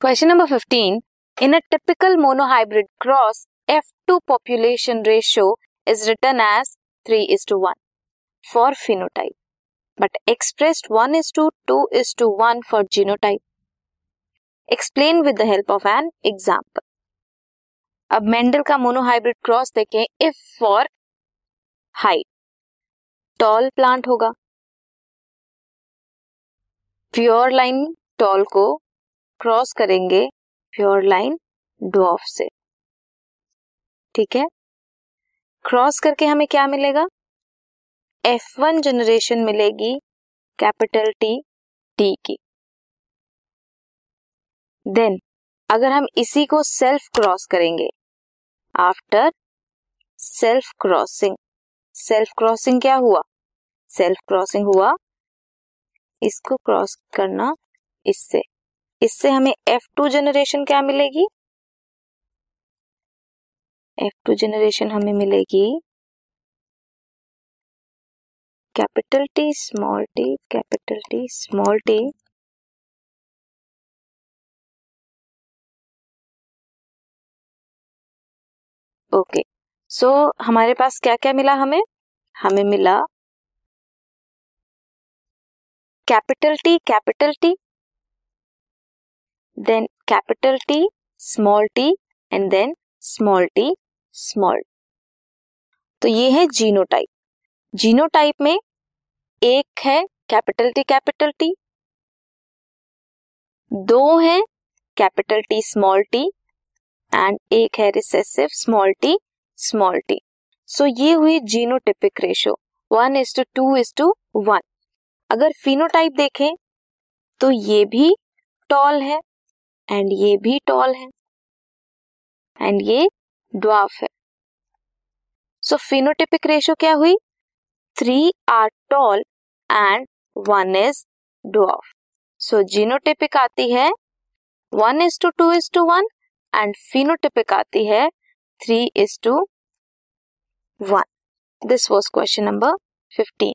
Question number 15 in a typical monohybrid cross F two population ratio is written as three is is one for phenotype but expressed one is to two two is one for genotype explain with the help of an example अब Mendel का monohybrid cross देखें if for height tall plant होगा। Pure line tall को cross करेंगे pure line dwarf से। ठीक है? Cross करके हमें क्या मिलेगा? एफ़ वन जनरेशन मिलेगी कैपिटल टी टी की। देन अगर हम इसी को सेल्फ क्रॉस करेंगे after self crossing self crossing क्या हुआ? सेल्फ क्रॉसिंग हुआ, इसको क्रॉस करना इससे। इससे हमें F2 जनरेशन क्या मिलेगी? F2 जनरेशन हमें मिलेगी capital T small T capital T small T okay so हमारे पास क्या क्या मिला हमें? हमें मिला capital T capital T then capital T small T and then small T small तो ये है जीनोटाइप जीनोटाइप में एक है कैपिटल टी कैपिटल टी दो है capital T small T and एक है recessive small T small T so ये हुई genotypic ratio one is to two two is to अगर फिनोटाइप देखें तो ये भी टॉल है. एंड ये भी टॉल है. एंड ये ड्वाफ है. सो फिनोटिपिक रेशो क्या हुई? Three are tall and one is dwarf so genotypic आती है one is to two two is one and phenotypic आती है three is is one this was question number fifteen